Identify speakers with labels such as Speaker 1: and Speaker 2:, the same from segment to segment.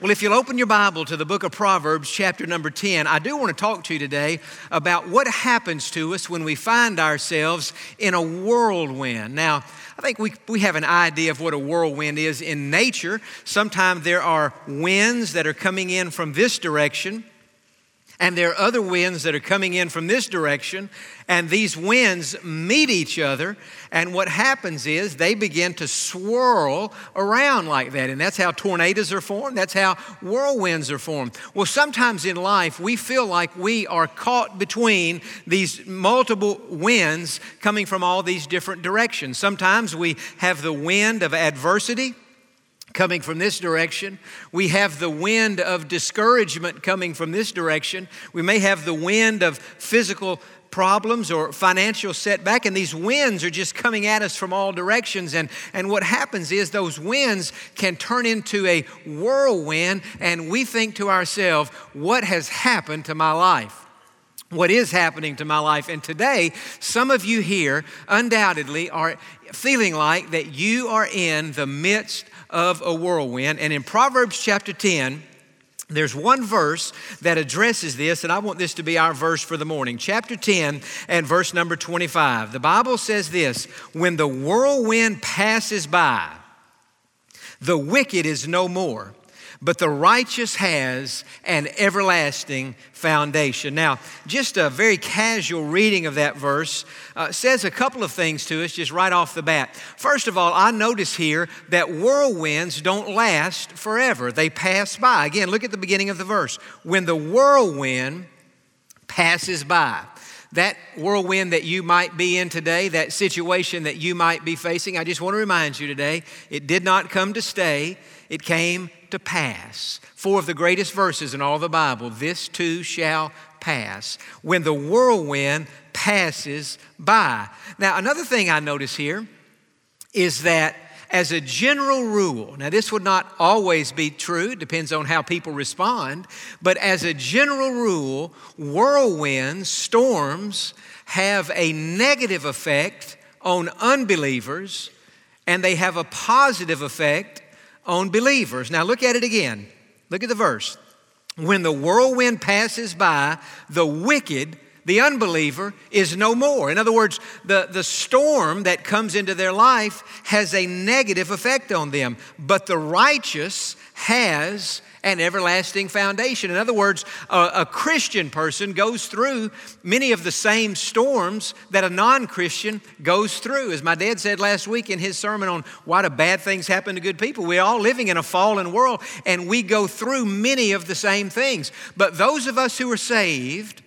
Speaker 1: Well, if you'll open your Bible to the book of Proverbs, chapter number 10, I do want to talk to you today about what happens to us when we find ourselves in a whirlwind. Now, I think we, we have an idea of what a whirlwind is in nature. Sometimes there are winds that are coming in from this direction and there are other winds that are coming in from this direction, and these winds meet each other, and what happens is they begin to swirl around like that. And that's how tornadoes are formed, that's how whirlwinds are formed. Well, sometimes in life, we feel like we are caught between these multiple winds coming from all these different directions. Sometimes we have the wind of adversity coming from this direction. We have the wind of discouragement coming from this direction. We may have the wind of physical problems or financial setback, and these winds are just coming at us from all directions. And, and what happens is those winds can turn into a whirlwind, and we think to ourselves, what has happened to my life? What is happening to my life? And today, some of you here undoubtedly are feeling like that you are in the midst of a whirlwind. And in Proverbs chapter 10, there's one verse that addresses this, and I want this to be our verse for the morning. Chapter 10 and verse number 25. The Bible says this When the whirlwind passes by, the wicked is no more but the righteous has an everlasting foundation. Now, just a very casual reading of that verse uh, says a couple of things to us just right off the bat. First of all, I notice here that whirlwinds don't last forever, they pass by. Again, look at the beginning of the verse. When the whirlwind passes by, that whirlwind that you might be in today, that situation that you might be facing, I just want to remind you today, it did not come to stay, it came to pass. Four of the greatest verses in all the Bible this too shall pass when the whirlwind passes by. Now, another thing I notice here is that as a general rule, now this would not always be true, it depends on how people respond, but as a general rule, whirlwinds, storms, have a negative effect on unbelievers and they have a positive effect on believers. Now look at it again. Look at the verse. When the whirlwind passes by, the wicked, the unbeliever, is no more. In other words, the, the storm that comes into their life has a negative effect on them, but the righteous has an everlasting foundation. In other words, a, a Christian person goes through many of the same storms that a non Christian goes through. As my dad said last week in his sermon on why do bad things happen to good people, we're all living in a fallen world and we go through many of the same things. But those of us who are saved,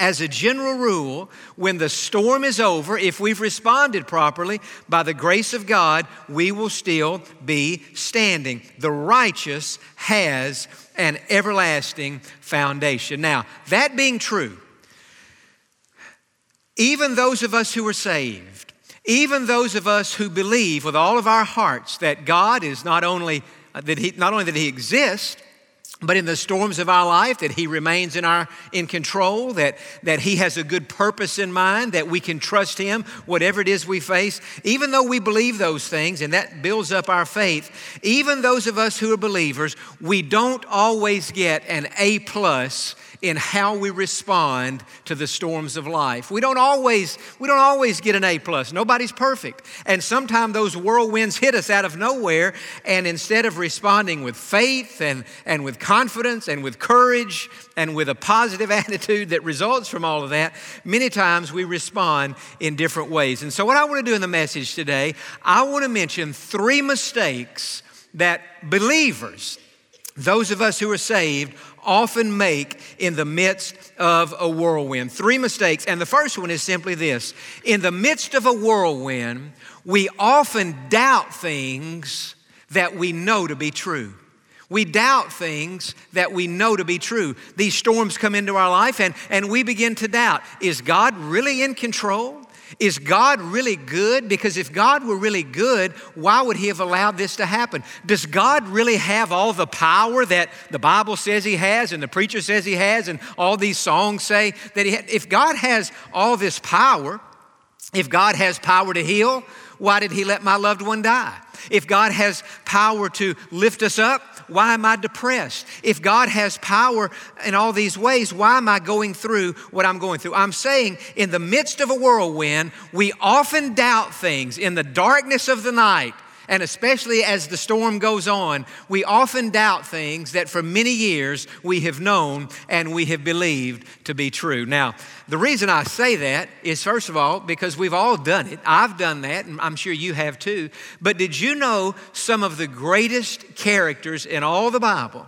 Speaker 1: as a general rule, when the storm is over, if we've responded properly, by the grace of God, we will still be standing. The righteous has an everlasting foundation. Now, that being true, even those of us who are saved, even those of us who believe with all of our hearts that God is not only that he, not only that he exists, but in the storms of our life that he remains in our in control that that he has a good purpose in mind that we can trust him whatever it is we face. Even though we believe those things and that builds up our faith even those of us who are believers we don't always get an a plus in how we respond to the storms of life. We don't always, we don't always get an A plus. Nobody's perfect. And sometimes those whirlwinds hit us out of nowhere, and instead of responding with faith and, and with confidence and with courage and with a positive attitude that results from all of that, many times we respond in different ways. And so, what I want to do in the message today, I want to mention three mistakes that believers, those of us who are saved, often make in the midst of a whirlwind. Three mistakes. And the first one is simply this In the midst of a whirlwind, we often doubt things that we know to be true. We doubt things that we know to be true. These storms come into our life and, and we begin to doubt is God really in control? Is God really good? Because if God were really good, why would He have allowed this to happen? Does God really have all the power that the Bible says He has and the preacher says He has and all these songs say that He has? If God has all this power, if God has power to heal, why did He let my loved one die? If God has power to lift us up, why am I depressed? If God has power in all these ways, why am I going through what I'm going through? I'm saying in the midst of a whirlwind, we often doubt things in the darkness of the night and especially as the storm goes on, we often doubt things that for many years we have known and we have believed to be true. Now, the reason I say that is, first of all, because we've all done it. I've done that, and I'm sure you have too. But did you know some of the greatest characters in all the Bible?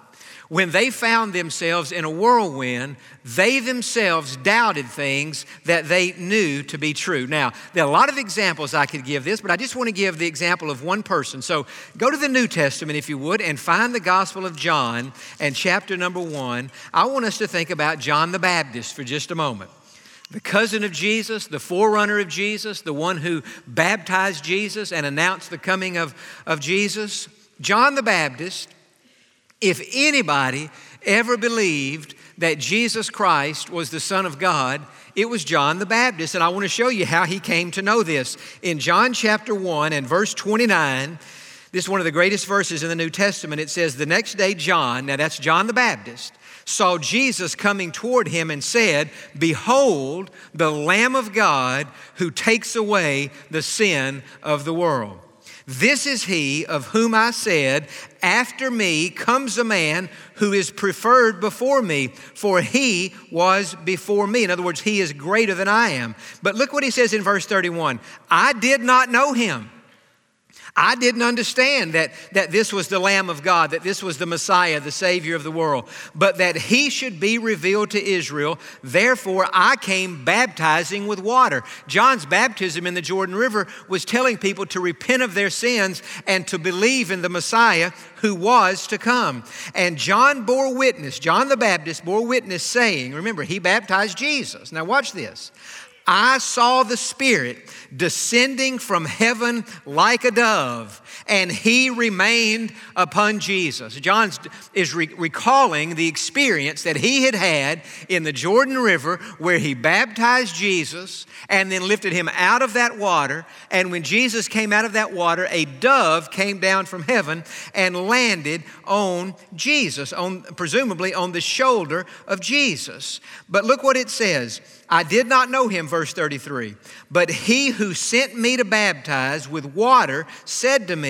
Speaker 1: When they found themselves in a whirlwind, they themselves doubted things that they knew to be true. Now, there are a lot of examples I could give this, but I just want to give the example of one person. So go to the New Testament, if you would, and find the Gospel of John and chapter number one. I want us to think about John the Baptist for just a moment the cousin of Jesus, the forerunner of Jesus, the one who baptized Jesus and announced the coming of, of Jesus. John the Baptist if anybody ever believed that Jesus Christ was the Son of God, it was John the Baptist. And I want to show you how he came to know this. In John chapter 1 and verse 29, this is one of the greatest verses in the New Testament. It says, The next day, John, now that's John the Baptist, saw Jesus coming toward him and said, Behold, the Lamb of God who takes away the sin of the world. This is he of whom I said, After me comes a man who is preferred before me, for he was before me. In other words, he is greater than I am. But look what he says in verse 31 I did not know him. I didn't understand that, that this was the Lamb of God, that this was the Messiah, the Savior of the world, but that He should be revealed to Israel. Therefore, I came baptizing with water. John's baptism in the Jordan River was telling people to repent of their sins and to believe in the Messiah who was to come. And John bore witness, John the Baptist bore witness, saying, Remember, he baptized Jesus. Now, watch this. I saw the Spirit descending from heaven like a dove, and he remained upon Jesus. John is re- recalling the experience that he had had in the Jordan River where he baptized Jesus and then lifted him out of that water. And when Jesus came out of that water, a dove came down from heaven and landed on Jesus, on, presumably on the shoulder of Jesus. But look what it says. I did not know him, verse 33. But he who sent me to baptize with water said to me,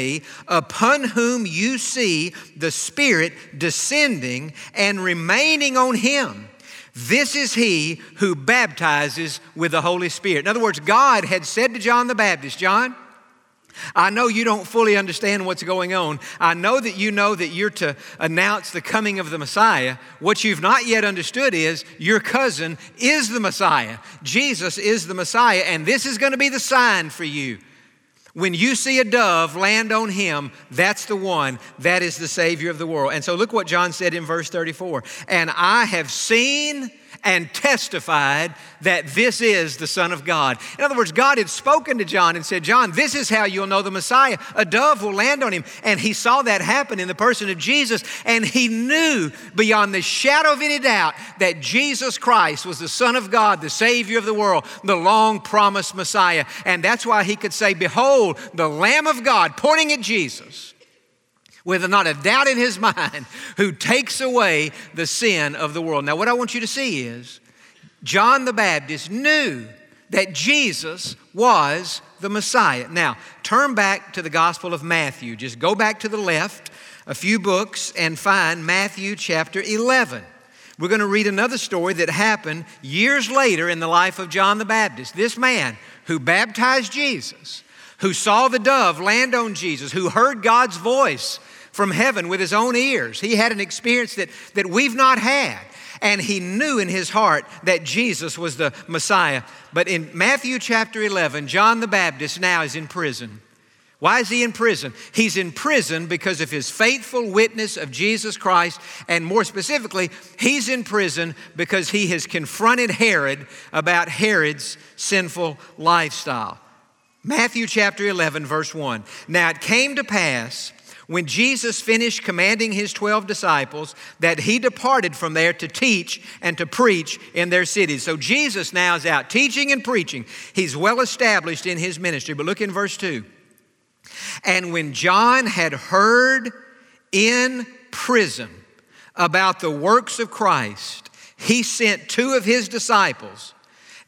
Speaker 1: Upon whom you see the Spirit descending and remaining on him. This is he who baptizes with the Holy Spirit. In other words, God had said to John the Baptist, John, I know you don't fully understand what's going on. I know that you know that you're to announce the coming of the Messiah. What you've not yet understood is your cousin is the Messiah. Jesus is the Messiah, and this is going to be the sign for you. When you see a dove land on him, that's the one. That is the Savior of the world. And so look what John said in verse 34 And I have seen and testified that this is the Son of God. In other words, God had spoken to John and said, John, this is how you'll know the Messiah. A dove will land on him. And he saw that happen in the person of Jesus, and he knew beyond the shadow of any doubt that Jesus Christ was the Son of God, the Savior of the world, the long promised Messiah. And that's why he could say, Behold, the Lamb of God, pointing at Jesus with not a doubt in his mind, who takes away the sin of the world. Now, what I want you to see is John the Baptist knew that Jesus was the Messiah. Now, turn back to the Gospel of Matthew. Just go back to the left a few books and find Matthew chapter 11. We're going to read another story that happened years later in the life of John the Baptist. This man who baptized Jesus, who saw the dove land on Jesus, who heard God's voice from heaven with his own ears. He had an experience that, that we've not had. And he knew in his heart that Jesus was the Messiah. But in Matthew chapter 11, John the Baptist now is in prison. Why is he in prison? He's in prison because of his faithful witness of Jesus Christ, and more specifically, he's in prison because he has confronted Herod about Herod's sinful lifestyle. Matthew chapter 11, verse 1. Now it came to pass when Jesus finished commanding his 12 disciples, that he departed from there to teach and to preach in their cities. So Jesus now is out teaching and preaching. He's well established in his ministry. But look in verse 2. And when John had heard in prison about the works of Christ, he sent two of his disciples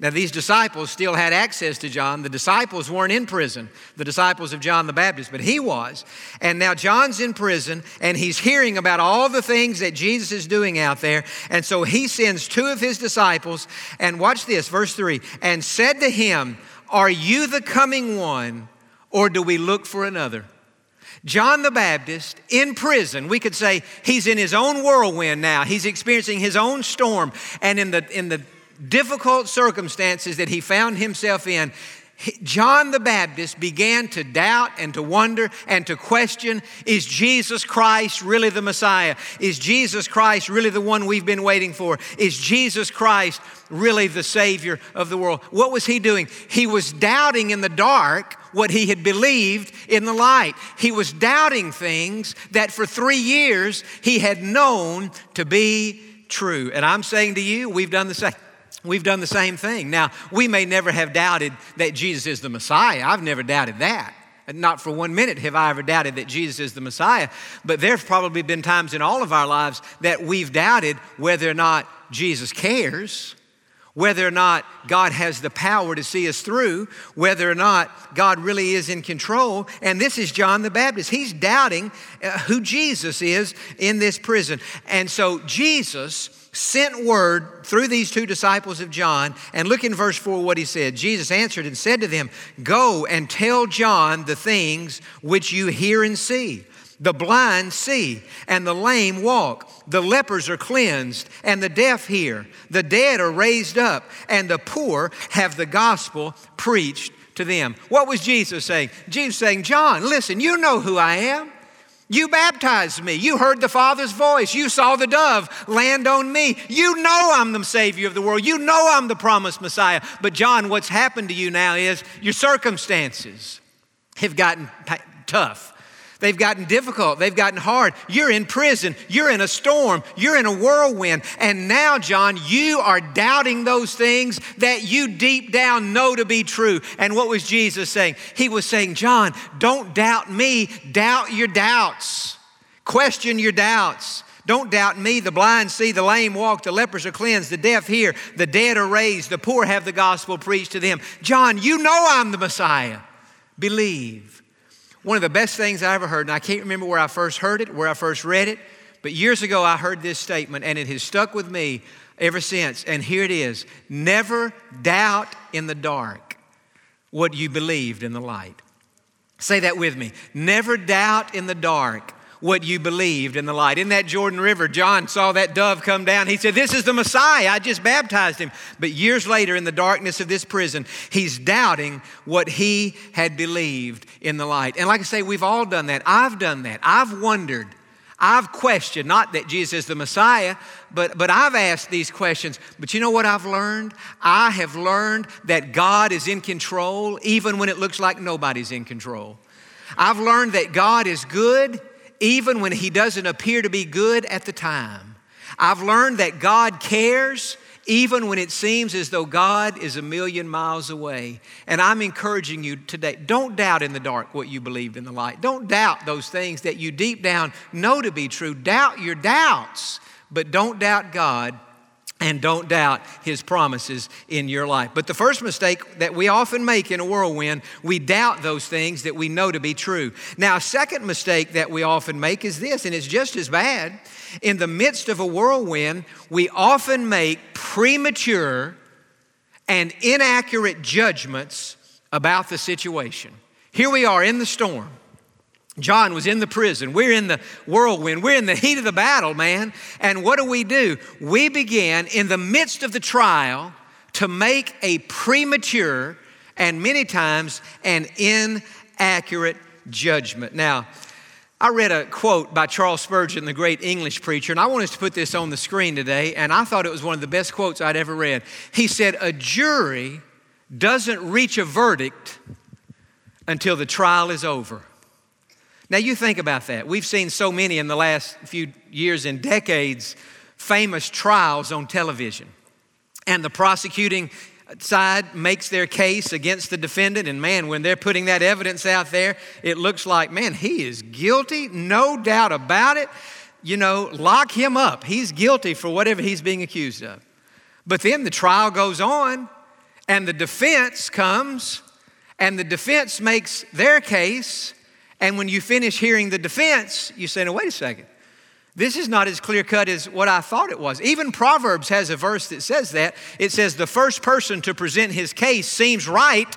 Speaker 1: now, these disciples still had access to John. The disciples weren't in prison, the disciples of John the Baptist, but he was. And now John's in prison and he's hearing about all the things that Jesus is doing out there. And so he sends two of his disciples, and watch this, verse 3 and said to him, Are you the coming one, or do we look for another? John the Baptist in prison, we could say he's in his own whirlwind now. He's experiencing his own storm. And in the, in the difficult circumstances that he found himself in, John the Baptist began to doubt and to wonder and to question is Jesus Christ really the Messiah? Is Jesus Christ really the one we've been waiting for? Is Jesus Christ really the Savior of the world? What was he doing? He was doubting in the dark what he had believed in the light. He was doubting things that for three years he had known to be true. And I'm saying to you, we've done the same. We've done the same thing. Now, we may never have doubted that Jesus is the Messiah. I've never doubted that. Not for one minute have I ever doubted that Jesus is the Messiah. But there have probably been times in all of our lives that we've doubted whether or not Jesus cares, whether or not God has the power to see us through, whether or not God really is in control. And this is John the Baptist. He's doubting uh, who Jesus is in this prison. And so Jesus sent word through these two disciples of John. And look in verse 4 what he said. Jesus answered and said to them, Go and tell John the things which you hear and see. The blind see, and the lame walk. The lepers are cleansed, and the deaf hear. The dead are raised up, and the poor have the gospel preached to them. What was Jesus saying? Jesus saying, John, listen, you know who I am. You baptized me. You heard the Father's voice. You saw the dove land on me. You know I'm the Savior of the world. You know I'm the promised Messiah. But, John, what's happened to you now is your circumstances have gotten tough. They've gotten difficult. They've gotten hard. You're in prison. You're in a storm. You're in a whirlwind. And now, John, you are doubting those things that you deep down know to be true. And what was Jesus saying? He was saying, John, don't doubt me, doubt your doubts. Question your doubts. Don't doubt me. The blind see, the lame walk, the lepers are cleansed, the deaf hear, the dead are raised, the poor have the gospel preached to them. John, you know I'm the Messiah. Believe. One of the best things I ever heard, and I can't remember where I first heard it, where I first read it, but years ago I heard this statement and it has stuck with me ever since. And here it is Never doubt in the dark what you believed in the light. Say that with me. Never doubt in the dark what you believed in the light. In that Jordan River, John saw that dove come down. He said, This is the Messiah. I just baptized him. But years later, in the darkness of this prison, he's doubting what he had believed in the light. And like I say, we've all done that. I've done that. I've wondered. I've questioned, not that Jesus is the Messiah, but, but I've asked these questions. But you know what I've learned? I have learned that God is in control even when it looks like nobody's in control. I've learned that God is good even when He doesn't appear to be good at the time. I've learned that God cares even when it seems as though God is a million miles away. And I'm encouraging you today don't doubt in the dark what you believed in the light. Don't doubt those things that you deep down know to be true. Doubt your doubts, but don't doubt God and don't doubt his promises in your life. But the first mistake that we often make in a whirlwind, we doubt those things that we know to be true. Now, a second mistake that we often make is this, and it's just as bad. In the midst of a whirlwind, we often make premature and inaccurate judgments about the situation. Here we are in the storm. John was in the prison. We're in the whirlwind. We're in the heat of the battle, man. And what do we do? We begin in the midst of the trial to make a premature and many times an inaccurate judgment. Now, I read a quote by Charles Spurgeon, the great English preacher, and I want us to put this on the screen today, and I thought it was one of the best quotes I'd ever read. He said, A jury doesn't reach a verdict until the trial is over. Now, you think about that. We've seen so many in the last few years and decades famous trials on television. And the prosecuting side makes their case against the defendant. And man, when they're putting that evidence out there, it looks like, man, he is guilty, no doubt about it. You know, lock him up. He's guilty for whatever he's being accused of. But then the trial goes on, and the defense comes, and the defense makes their case. And when you finish hearing the defense, you say, no, wait a second. This is not as clear cut as what I thought it was. Even Proverbs has a verse that says that. It says, the first person to present his case seems right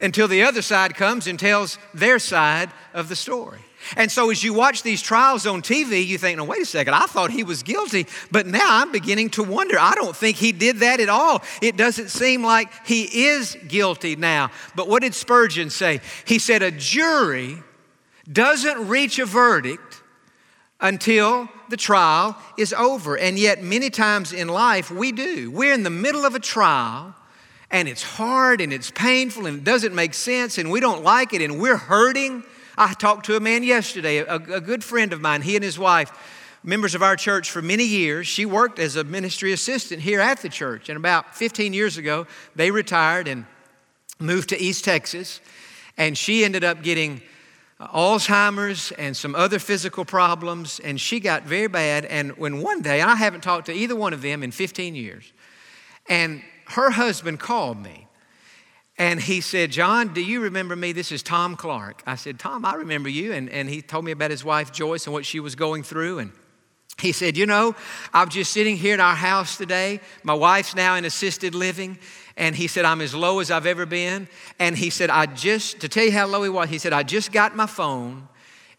Speaker 1: until the other side comes and tells their side of the story. And so, as you watch these trials on TV, you think, no, wait a second, I thought he was guilty, but now I'm beginning to wonder. I don't think he did that at all. It doesn't seem like he is guilty now. But what did Spurgeon say? He said, a jury doesn't reach a verdict until the trial is over. And yet, many times in life, we do. We're in the middle of a trial, and it's hard and it's painful and it doesn't make sense, and we don't like it, and we're hurting. I talked to a man yesterday, a, a good friend of mine, he and his wife, members of our church for many years. She worked as a ministry assistant here at the church, and about 15 years ago, they retired and moved to East Texas, and she ended up getting Uh, Alzheimer's and some other physical problems, and she got very bad. And when one day, I haven't talked to either one of them in 15 years, and her husband called me. And he said, Jon, do you remember me? This is Tom Clark. I said, Tom, I remember you. And, and he told me about his wife, Joyce, and what she was going through. And he said, You know, I'm just sitting here in our house today. My wife's now in assisted living, and he said, I'm as low as I've ever been. And he said, I just, to tell you how low he was, he said, I just got my phone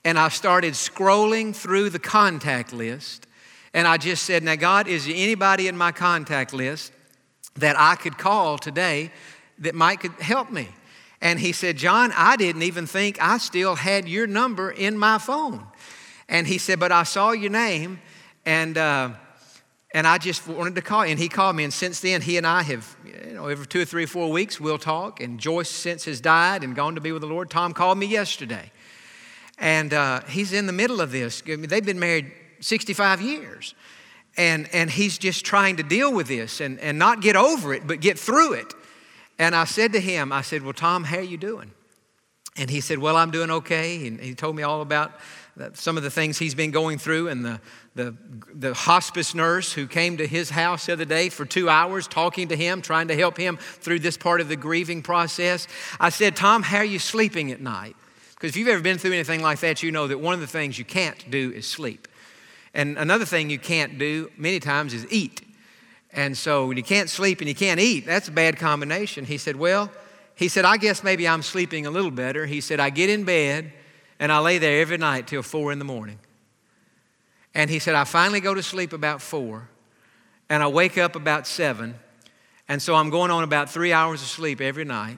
Speaker 1: and I started scrolling through the contact list. And I just said, Now, God, is there anybody in my contact list that I could call today that might could help me? And he said, Jon, I didn't even think I still had your number in my phone. And he said, But I saw your name and uh, and I just wanted to call, and he called me. And since then, he and I have, you know, every two or three or four weeks, we'll talk. And Joyce since has died and gone to be with the Lord. Tom called me yesterday. And uh, he's in the middle of this. They've been married 65 years. And, and he's just trying to deal with this and, and not get over it, but get through it. And I said to him, I said, Well, Tom, how are you doing? And he said, Well, I'm doing okay. And he told me all about Uh, some of the things he's been going through and the, the, the hospice nurse who came to his house the other day for two hours talking to him, trying to help him through this part of the grieving process. I said, Tom, how are you sleeping at night? Because if you've ever been through anything like that, you know that one of the things you can't do is sleep. And another thing you can't do many times is eat. And so when you can't sleep and you can't eat, that's a bad combination. He said, Well, he said, I guess maybe I'm sleeping a little better. He said, I get in bed and I lay there every night till four in the morning. And he said, I finally go to sleep about four, and I wake up about seven. And so I'm going on about three hours of sleep every night.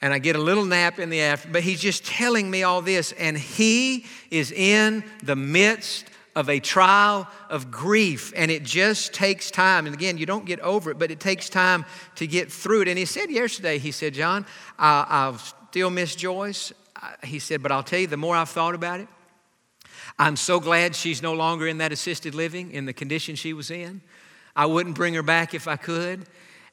Speaker 1: And I get a little nap in the afternoon. But he's just telling me all this. And he is in the midst of a trial of grief. And it just takes time. And again, you don't get over it, but it takes time to get through it. And he said yesterday, he said, Jon, I, I'll still miss Joyce he said, but I'll tell you, the more I've thought about it, I'm so glad she's no longer in that assisted living in the condition she was in. I wouldn't bring her back if I could.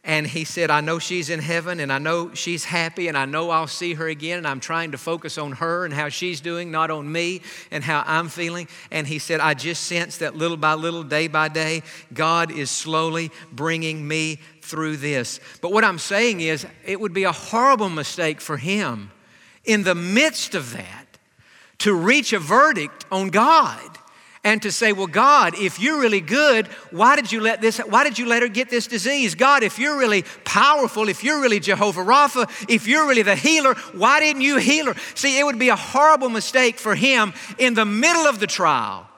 Speaker 1: And he said, I know she's in heaven and I know she's happy and I know I'll see her again. And I'm trying to focus on her and how she's doing, not on me and how I'm feeling. And he said, I just sense that little by little, day by day, God is slowly bringing me through this. But what I'm saying is, it would be a horrible mistake for him in the midst of that to reach a verdict on God and to say, well, God, if you're really good, why did you let this, why did you let her get this disease? God, if you're really powerful, if you're really Jehovah Rapha, if you're really the healer, why didn't you heal her? See, it would be a horrible mistake for him in the middle of the trial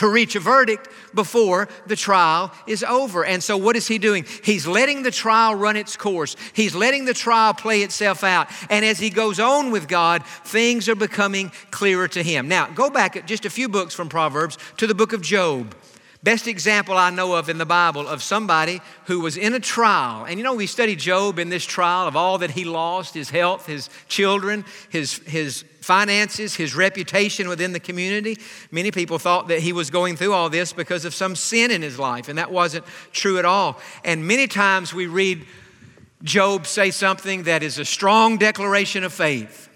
Speaker 1: to reach a verdict before the trial is over. And so, what is he doing? He's letting the trial run its course, he's letting the trial play itself out. And as he goes on with God, things are becoming clearer to him. Now, go back just a few books from Proverbs to the book of Job. Best example I know of in the Bible of somebody who was in a trial. And you know, we study Job in this trial of all that he lost his health, his children, his, his finances, his reputation within the community. Many people thought that he was going through all this because of some sin in his life, and that wasn't true at all. And many times we read Job say something that is a strong declaration of faith.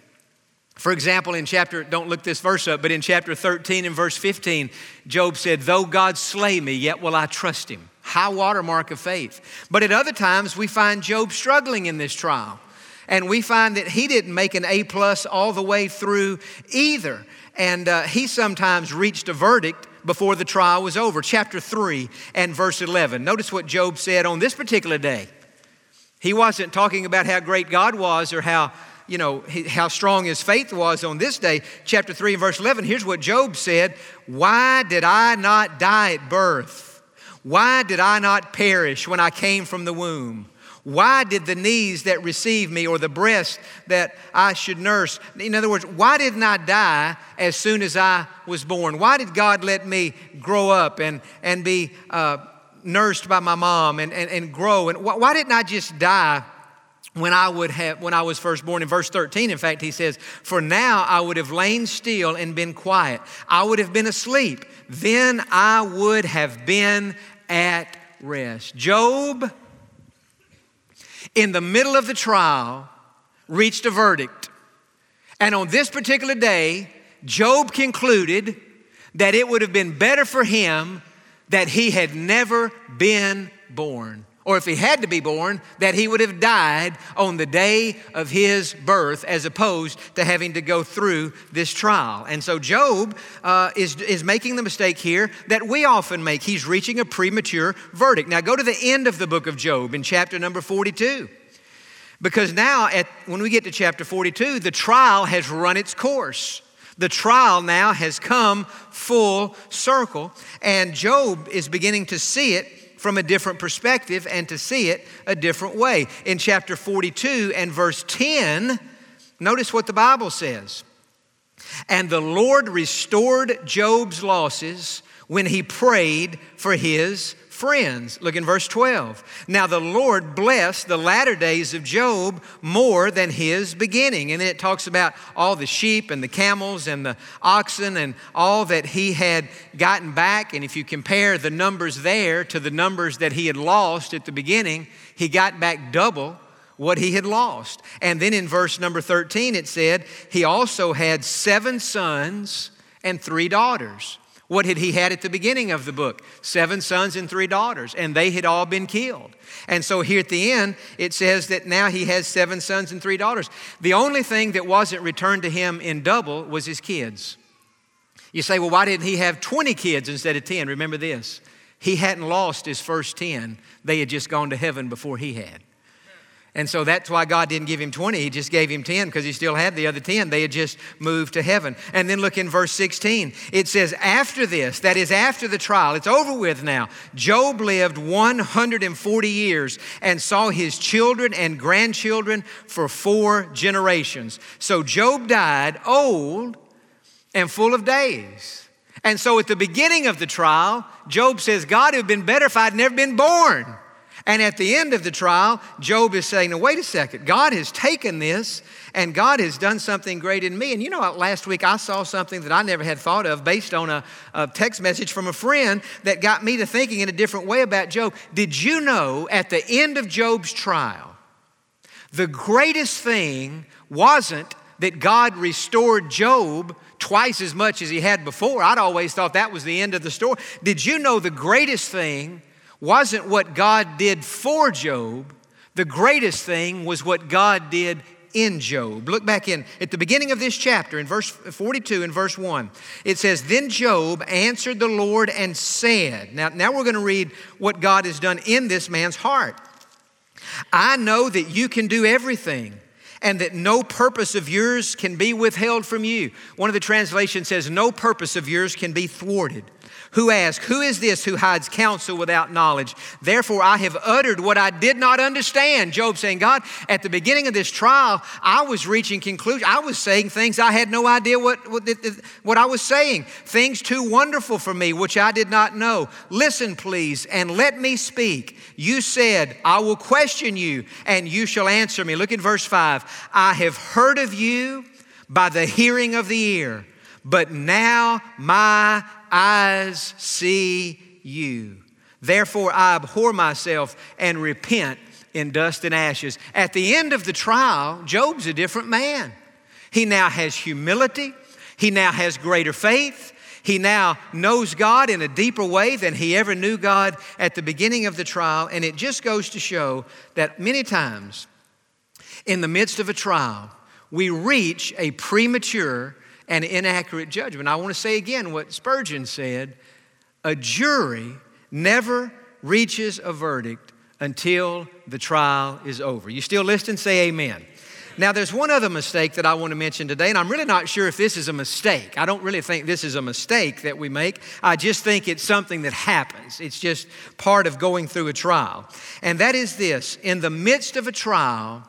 Speaker 1: For example, in chapter, don't look this verse up, but in chapter 13 and verse 15, Job said, Though God slay me, yet will I trust him. High watermark of faith. But at other times, we find Job struggling in this trial. And we find that he didn't make an A plus all the way through either. And uh, he sometimes reached a verdict before the trial was over. Chapter 3 and verse 11. Notice what Job said on this particular day. He wasn't talking about how great God was or how you know, how strong his faith was on this day. Chapter 3 and verse 11, here's what Job said Why did I not die at birth? Why did I not perish when I came from the womb? Why did the knees that received me or the breast that I should nurse? In other words, why didn't I die as soon as I was born? Why did God let me grow up and, and be uh, nursed by my mom and, and, and grow? And why, why didn't I just die when I would have when I was first born in verse 13 in fact he says for now I would have lain still and been quiet. I would have been asleep. Then I would have been at rest. Job in the middle of the trial reached a verdict. And on this particular day Job concluded that it would have been better for him that he had never been born or if he had to be born, that he would have died on the day of his birth as opposed to having to go through this trial. And so Job uh, is, is making the mistake here that we often make. He's reaching a premature verdict. Now go to the end of the book of Job in chapter number 42. Because now, at, when we get to chapter 42, the trial has run its course. The trial now has come full circle, and Job is beginning to see it from a different perspective and to see it a different way. In chapter 42 and verse 10, notice what the Bible says. And the Lord restored Job's losses when he prayed for his friends. Look in verse 12. Now the Lord blessed the latter days of Job more than his beginning. And then it talks about all the sheep and the camels and the oxen and all that he had gotten back. And if you compare the numbers there to the numbers that he had lost at the beginning, he got back double what he had lost. And then in verse number 13, it said, he also had seven sons and three daughters. What had he had at the beginning of the book? Seven sons and three daughters, and they had all been killed. And so here at the end, it says that now he has seven sons and three daughters. The only thing that wasn't returned to him in double was his kids. You say, well, why didn't he have 20 kids instead of 10? Remember this he hadn't lost his first 10, they had just gone to heaven before he had. And so that's why God didn't give him 20. He just gave him 10 because he still had the other 10. They had just moved to heaven. And then look in verse 16. It says, After this, that is after the trial, it's over with now. Job lived 140 years and saw his children and grandchildren for four generations. So Job died old and full of days. And so at the beginning of the trial, Job says, God, it would have been better if I'd never been born. And at the end of the trial, Job is saying, now, wait a second, God has taken this and God has done something great in me. And you know, what? last week I saw something that I never had thought of based on a, a text message from a friend that got me to thinking in a different way about Job. Did you know at the end of Job's trial, the greatest thing wasn't that God restored Job twice as much as he had before. I'd always thought that was the end of the story. Did you know the greatest thing wasn't what God did for Job, the greatest thing was what God did in Job. Look back in at the beginning of this chapter in verse 42 and verse 1. It says, Then Job answered the Lord and said, Now, now we're going to read what God has done in this man's heart. I know that you can do everything and that no purpose of yours can be withheld from you. One of the translations says, No purpose of yours can be thwarted who ask, Who is this who hides counsel without knowledge? Therefore, I have uttered what I did not understand. Job saying, God, at the beginning of this trial, I was reaching conclusion. I was saying things I had no idea what, what, what I was saying, things too wonderful for me, which I did not know. Listen, please, and let me speak. You said, I will question you, and you shall answer me. Look at verse 5. I have heard of you by the hearing of the ear, but now my eyes see you. Therefore, I abhor myself and repent in dust and ashes. At the end of the trial, Job's a different man. He now has humility, he now has greater faith. He now knows God in a deeper way than he ever knew God at the beginning of the trial. And it just goes to show that many times in the midst of a trial, we reach a premature and inaccurate judgment. I want to say again what Spurgeon said a jury never reaches a verdict until the trial is over. You still listening? Say amen. Now, there's one other mistake that I want to mention today, and I'm really not sure if this is a mistake. I don't really think this is a mistake that we make. I just think it's something that happens. It's just part of going through a trial. And that is this in the midst of a trial,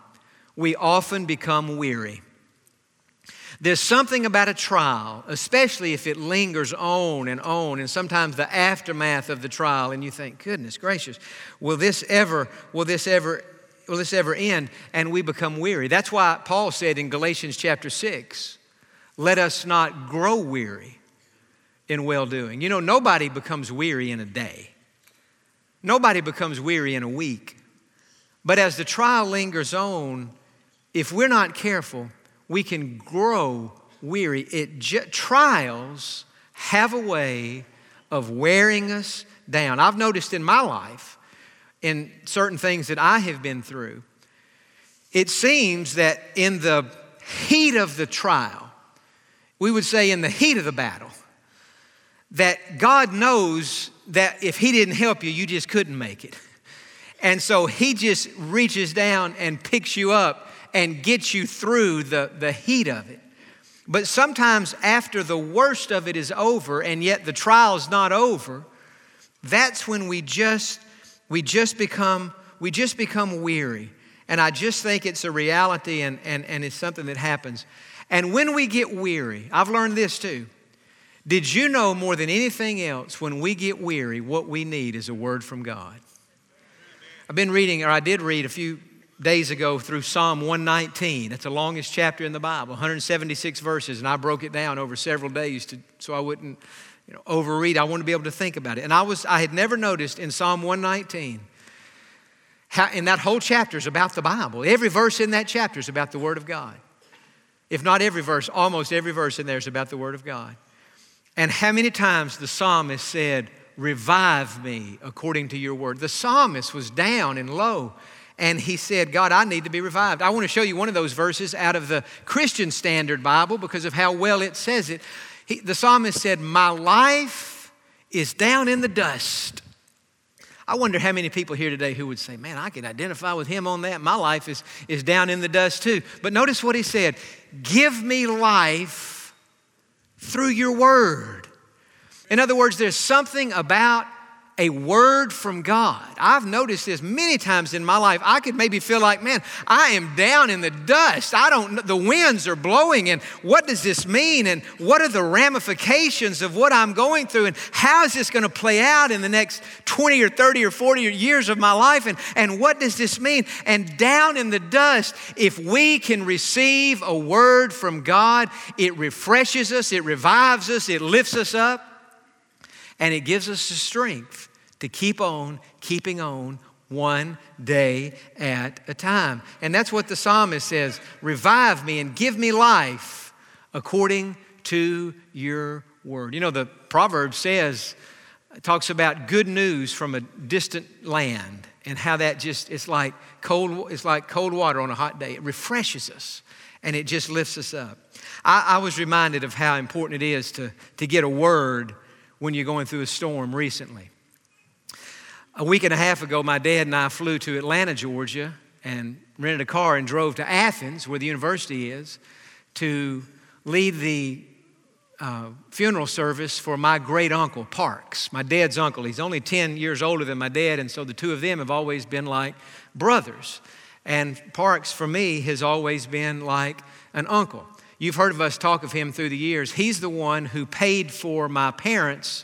Speaker 1: we often become weary. There's something about a trial, especially if it lingers on and on, and sometimes the aftermath of the trial, and you think, goodness gracious, will this ever, will this ever, will this ever end? And we become weary. That's why Paul said in Galatians chapter 6, let us not grow weary in well doing. You know, nobody becomes weary in a day, nobody becomes weary in a week. But as the trial lingers on, if we're not careful, we can grow weary. It trials have a way of wearing us down. I've noticed in my life, in certain things that I have been through, it seems that in the heat of the trial, we would say in the heat of the battle, that God knows that if He didn't help you, you just couldn't make it. And so He just reaches down and picks you up and get you through the, the heat of it. But sometimes, after the worst of it is over, and yet the trial's not over, that's when we just we just become we just become weary. And I just think it's a reality and, and, and it's something that happens. And when we get weary, I've learned this too. Did you know more than anything else, when we get weary, what we need is a word from God? I've been reading, or I did read a few days ago through Psalm 119. It's the longest chapter in the Bible, 176 verses, and I broke it down over several days to, so I wouldn't you know, overread. I wanted to be able to think about it. And I, was, I had never noticed in Psalm 119, how, in that whole chapter is about the Bible. Every verse in that chapter is about the Word of God. If not every verse, almost every verse in there is about the Word of God. And how many times the psalmist said, Revive me according to your word. The psalmist was down and low and he said, God, I need to be revived. I want to show you one of those verses out of the Christian Standard Bible because of how well it says it. He, the psalmist said, My life is down in the dust. I wonder how many people here today who would say, Man, I can identify with him on that. My life is, is down in the dust too. But notice what he said Give me life through your word. In other words, there's something about a word from God. I've noticed this many times in my life. I could maybe feel like, man, I am down in the dust. I don't the winds are blowing and what does this mean and what are the ramifications of what I'm going through and how is this going to play out in the next 20 or 30 or 40 years of my life and and what does this mean? And down in the dust, if we can receive a word from God, it refreshes us, it revives us, it lifts us up. And it gives us the strength to keep on keeping on one day at a time. And that's what the psalmist says Revive me and give me life according to your word. You know, the proverb says, talks about good news from a distant land and how that just it's like cold it's like cold water on a hot day it refreshes us and it just lifts us up i, I was reminded of how important it is to, to get a word when you're going through a storm recently. A week and a half ago, my dad and I flew to Atlanta, Georgia, and rented a car and drove to Athens, where the university is, to lead the uh, funeral service for my great uncle, Parks, my dad's uncle. He's only 10 years older than my dad, and so the two of them have always been like brothers. And Parks, for me, has always been like an uncle. You've heard of us talk of him through the years. He's the one who paid for my parents'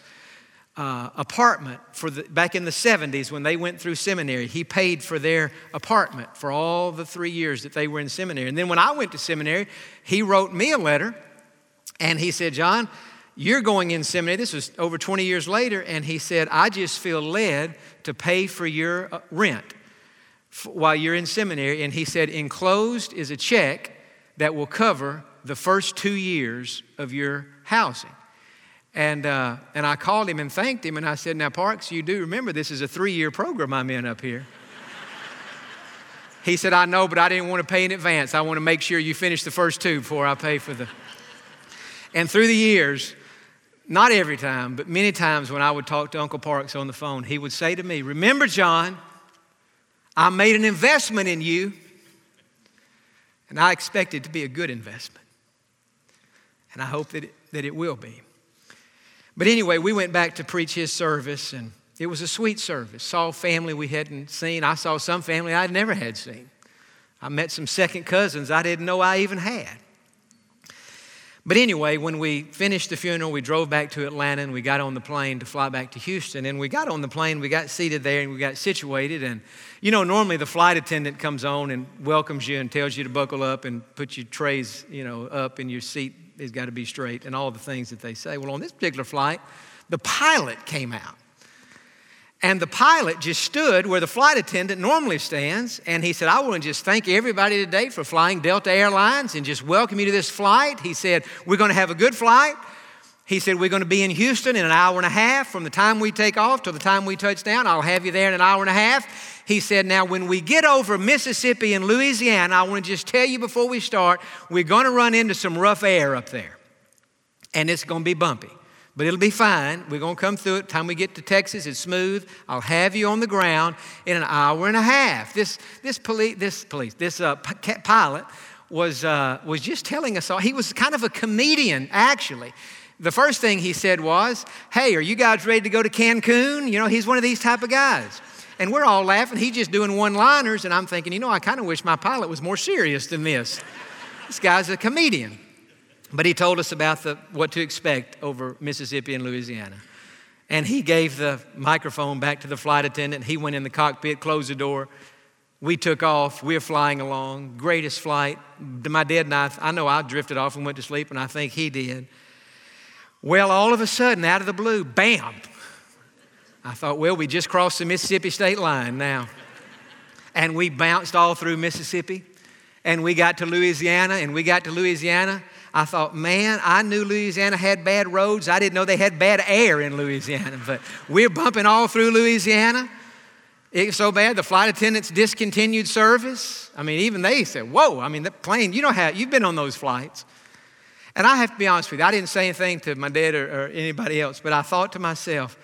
Speaker 1: uh, apartment for the, back in the 70s when they went through seminary. He paid for their apartment for all the three years that they were in seminary. And then when I went to seminary, he wrote me a letter and he said, Jon, you're going in seminary. This was over 20 years later. And he said, I just feel led to pay for your uh, rent while you're in seminary. And he said, enclosed is a check that will cover the first two years of your housing. And, uh, and I called him and thanked him, and I said, Now, Parks, you do remember this is a three year program I'm in up here. he said, I know, but I didn't want to pay in advance. I want to make sure you finish the first two before I pay for the. And through the years, not every time, but many times when I would talk to Uncle Parks on the phone, he would say to me, Remember, Jon, I made an investment in you, and I expect it to be a good investment. And I hope that it, that it will be. But anyway, we went back to preach his service, and it was a sweet service. Saw family we hadn't seen. I saw some family I'd never had seen. I met some second cousins I didn't know I even had. But anyway, when we finished the funeral, we drove back to Atlanta and we got on the plane to fly back to Houston. And we got on the plane, we got seated there and we got situated. And you know, normally the flight attendant comes on and welcomes you and tells you to buckle up and put your trays, you know, up in your seat has got to be straight and all the things that they say. Well, on this particular flight, the pilot came out. And the pilot just stood where the flight attendant normally stands, and he said, I want to just thank everybody today for flying Delta Airlines and just welcome you to this flight. He said, We're going to have a good flight. He said, We're going to be in Houston in an hour and a half. From the time we take off till the time we touch down, I'll have you there in an hour and a half. He said, Now, when we get over Mississippi and Louisiana, I want to just tell you before we start, we're going to run into some rough air up there, and it's going to be bumpy but it'll be fine. We're going to come through it. Time we get to Texas, it's smooth. I'll have you on the ground in an hour and a half. This, this police, this police, this uh, pilot was, uh, was just telling us all. He was kind of a comedian, actually. The first thing he said was, "Hey, are you guys ready to go to Cancun?" You know, he's one of these type of guys. And we're all laughing. He's just doing one-liners, and I'm thinking, you know, I kind of wish my pilot was more serious than this. this guy's a comedian. But he told us about the, what to expect over Mississippi and Louisiana. And he gave the microphone back to the flight attendant. He went in the cockpit, closed the door. We took off. We we're flying along. Greatest flight. My dad and I, I know I drifted off and went to sleep, and I think he did. Well, all of a sudden, out of the blue, bam. I thought, well, we just crossed the Mississippi state line now. And we bounced all through Mississippi. And we got to Louisiana, and we got to Louisiana. I thought, man, I knew Louisiana had bad roads. I didn't know they had bad air in Louisiana, but we're bumping all through Louisiana. It was so bad, the flight attendants discontinued service. I mean, even they said, whoa, I mean, the plane, you know how, you've been on those flights. And I have to be honest with you, I didn't say anything to my dad or, or anybody else, but I thought to myself,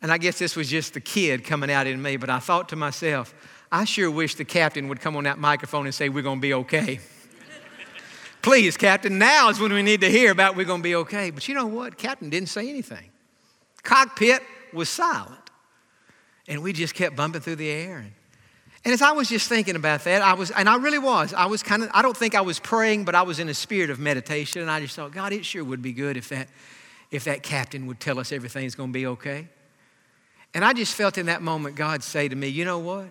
Speaker 1: and I guess this was just the kid coming out in me, but I thought to myself, I sure wish the captain would come on that microphone and say, We're going to be okay. Please, Captain, now is when we need to hear about we're going to be okay. But you know what? Captain didn't say anything. Cockpit was silent. And we just kept bumping through the air. And, and as I was just thinking about that, I was, and I really was, I was kind of, I don't think I was praying, but I was in a spirit of meditation. And I just thought, God, it sure would be good if that, if that captain would tell us everything's going to be okay. And I just felt in that moment God say to me, you know what?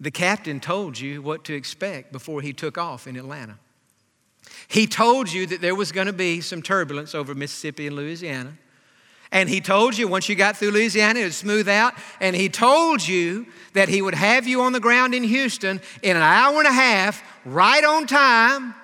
Speaker 1: The captain told you what to expect before he took off in Atlanta. He told you that there was going to be some turbulence over Mississippi and Louisiana. And he told you once you got through Louisiana, it would smooth out. And he told you that he would have you on the ground in Houston in an hour and a half, right on time,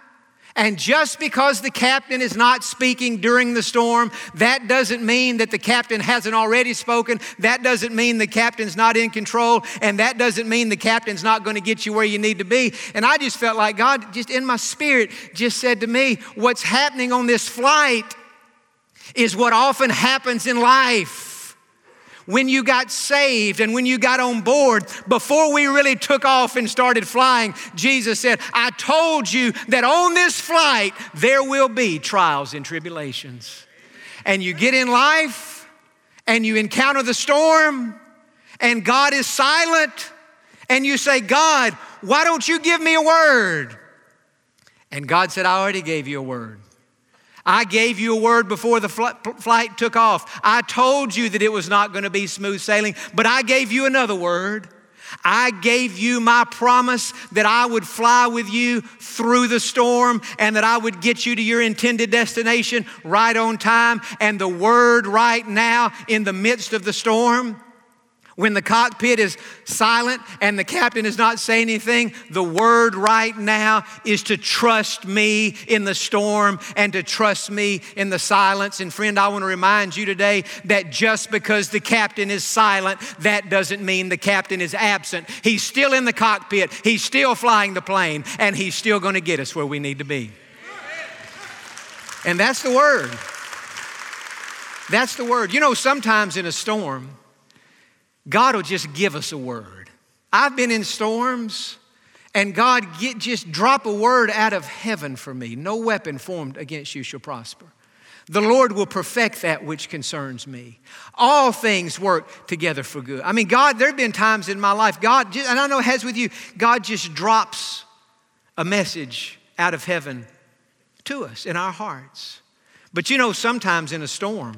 Speaker 1: and just because the captain is not speaking during the storm, that doesn't mean that the captain hasn't already spoken. That doesn't mean the captain's not in control. And that doesn't mean the captain's not going to get you where you need to be. And I just felt like God, just in my spirit, just said to me, What's happening on this flight is what often happens in life. When you got saved and when you got on board, before we really took off and started flying, Jesus said, I told you that on this flight there will be trials and tribulations. And you get in life and you encounter the storm, and God is silent, and you say, God, why don't you give me a word? And God said, I already gave you a word. I gave you a word before the flight took off. I told you that it was not going to be smooth sailing, but I gave you another word. I gave you my promise that I would fly with you through the storm and that I would get you to your intended destination right on time. And the word right now in the midst of the storm when the cockpit is silent and the captain is not saying anything, the word right now is to trust me in the storm and to trust me in the silence. And friend, I want to remind you today that just because the captain is silent, that doesn't mean the captain is absent. He's still in the cockpit, he's still flying the plane, and he's still going to get us where we need to be. And that's the word. That's the word. You know, sometimes in a storm, God will just give us a word. I've been in storms, and God get, just drop a word out of heaven for me. No weapon formed against you shall prosper. The Lord will perfect that which concerns me. All things work together for good. I mean, God, there have been times in my life, God, just, and I know it has with you, God just drops a message out of heaven to us in our hearts. But you know, sometimes in a storm,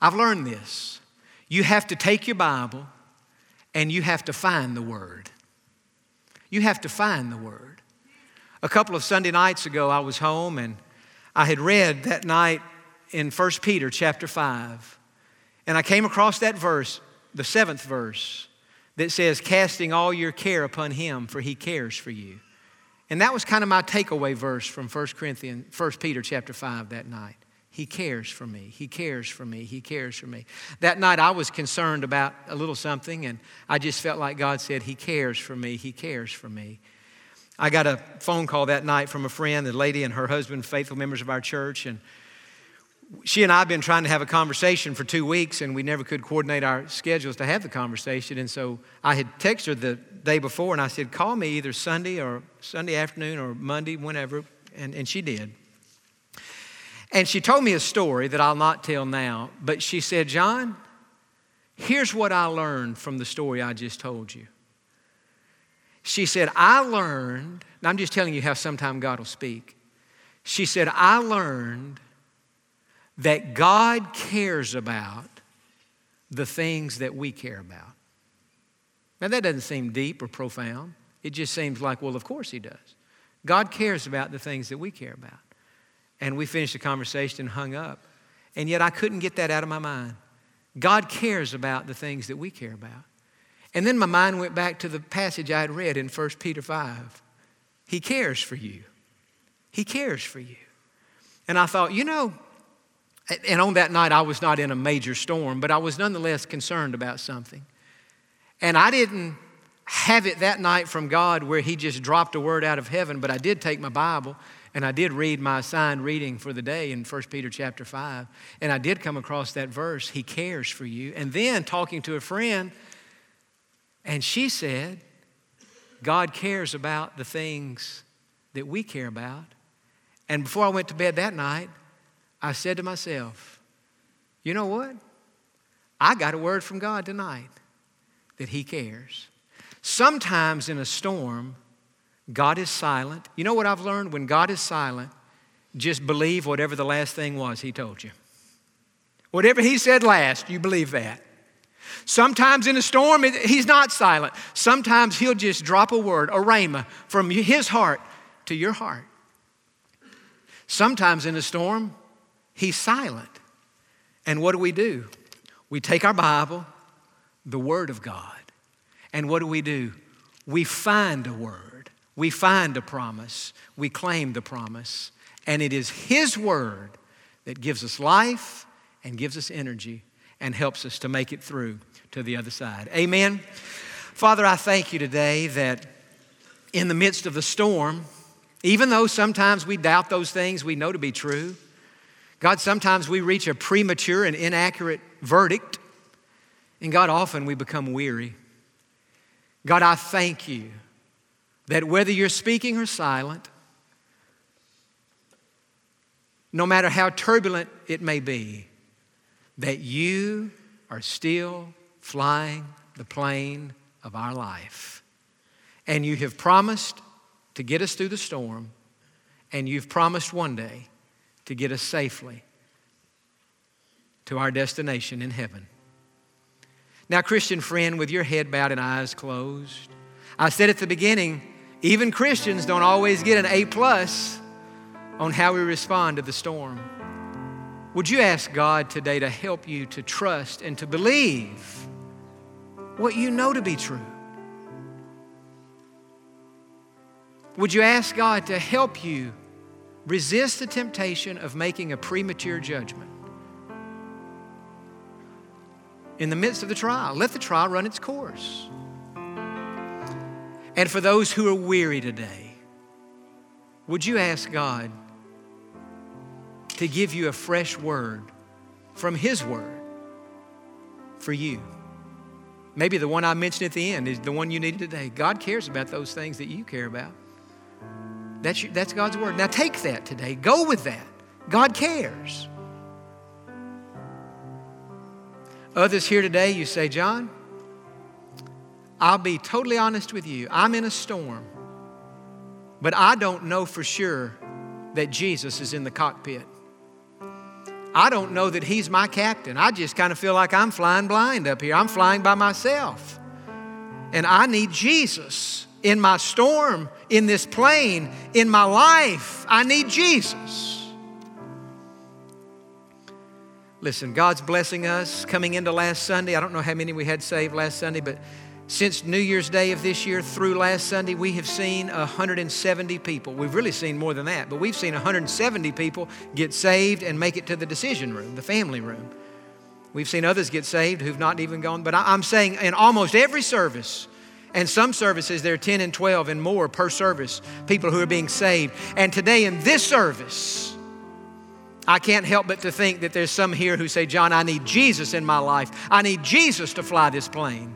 Speaker 1: I've learned this. You have to take your Bible and you have to find the Word. You have to find the Word. A couple of Sunday nights ago, I was home and I had read that night in 1 Peter chapter 5. And I came across that verse, the seventh verse, that says, Casting all your care upon Him, for He cares for you. And that was kind of my takeaway verse from 1 Corinthians, 1 Peter chapter 5 that night. He cares for me. He cares for me. He cares for me. That night I was concerned about a little something, and I just felt like God said, He cares for me. He cares for me. I got a phone call that night from a friend, a lady and her husband, faithful members of our church, and she and I have been trying to have a conversation for two weeks, and we never could coordinate our schedules to have the conversation. And so I had texted her the day before, and I said, Call me either Sunday or Sunday afternoon or Monday, whenever. And, and she did. And she told me a story that I'll not tell now, but she said, Jon, here's what I learned from the story I just told you. She said, I learned, I'm just telling you how sometime God will speak. She said, I learned that God cares about the things that we care about. Now, that doesn't seem deep or profound. It just seems like, well, of course He does. God cares about the things that we care about. And we finished the conversation and hung up. And yet I couldn't get that out of my mind. God cares about the things that we care about. And then my mind went back to the passage I had read in 1 Peter 5. He cares for you. He cares for you. And I thought, you know, and on that night I was not in a major storm, but I was nonetheless concerned about something. And I didn't have it that night from God where He just dropped a word out of heaven, but I did take my Bible and I did read my assigned reading for the day in 1 Peter chapter 5. And I did come across that verse, He cares for you. And then talking to a friend, and she said, God cares about the things that we care about. And before I went to bed that night, I said to myself, you know what? I got a word from God tonight that He cares. Sometimes in a storm, God is silent. You know what I've learned? When God is silent, just believe whatever the last thing was He told you. Whatever He said last, you believe that. Sometimes in a storm, He's not silent. Sometimes He'll just drop a word, a rhema, from His heart to your heart. Sometimes in a storm, He's silent. And what do we do? We take our Bible, the Word of God, and what do we do? We find a word we find a promise, we claim the promise, and it is His word that gives us life and gives us energy and helps us to make it through to the other side. Amen. Father, I thank you today that in the midst of the storm, even though sometimes we doubt those things we know to be true, God, sometimes we reach a premature and inaccurate verdict. And God, often we become weary. God, I thank you that whether you're speaking or silent, no matter how turbulent it may be, that you are still flying the plane of our life. And you have promised to get us through the storm, and you've promised one day to get us safely to our destination in heaven. Now, Christian friend, with your head bowed and eyes closed, I said at the beginning, even Christians don't always get an A plus on how we respond to the storm. Would you ask God today to help you to trust and to believe what you know to be true? Would you ask God to help you resist the temptation of making a premature judgment? In the midst of the trial, let the trial run its course. And for those who are weary today, would you ask God to give you a fresh word from His Word for you? Maybe the one I mentioned at the end is the one you needed today. God cares about those things that you care about. That's, your, that's God's Word. Now take that today. Go with that. God cares. Others here today, you say, Jon, I'll be totally honest with you. I'm in a storm, but I don't know for sure that Jesus is in the cockpit. I don't know that He's my captain. I just kind of feel like I'm flying blind up here. I'm flying by myself. And I need Jesus in my storm, in this plane, in my life. I need Jesus. Listen, God's blessing us coming into last Sunday. I don't know how many we had saved last Sunday, but since New Year's Day of this year through last Sunday, we have seen 170 people. We've really seen more than that, but we've seen 170 people get saved and make it to the decision room, the family room. We've seen others get saved who've not even gone, but I'm saying in almost every service, and some services, there are 10 and 12 and more per service, people who are being saved. And today in this service, I can't help but to think that there's some here who say, Jon, I need Jesus in my life. I need Jesus to fly this plane.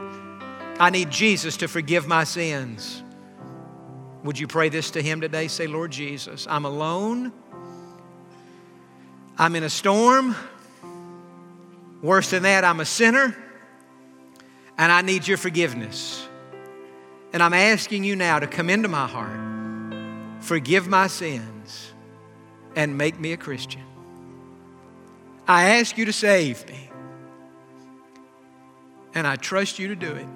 Speaker 1: I need Jesus to forgive my sins. Would you pray this to Him today? Say, Lord Jesus, I'm alone. I'm in a storm. Worse than that, I'm a sinner. And I need your forgiveness. And I'm asking you now to come into my heart, forgive my sins, and make me a Christian. I ask you to save me. And I trust you to do it.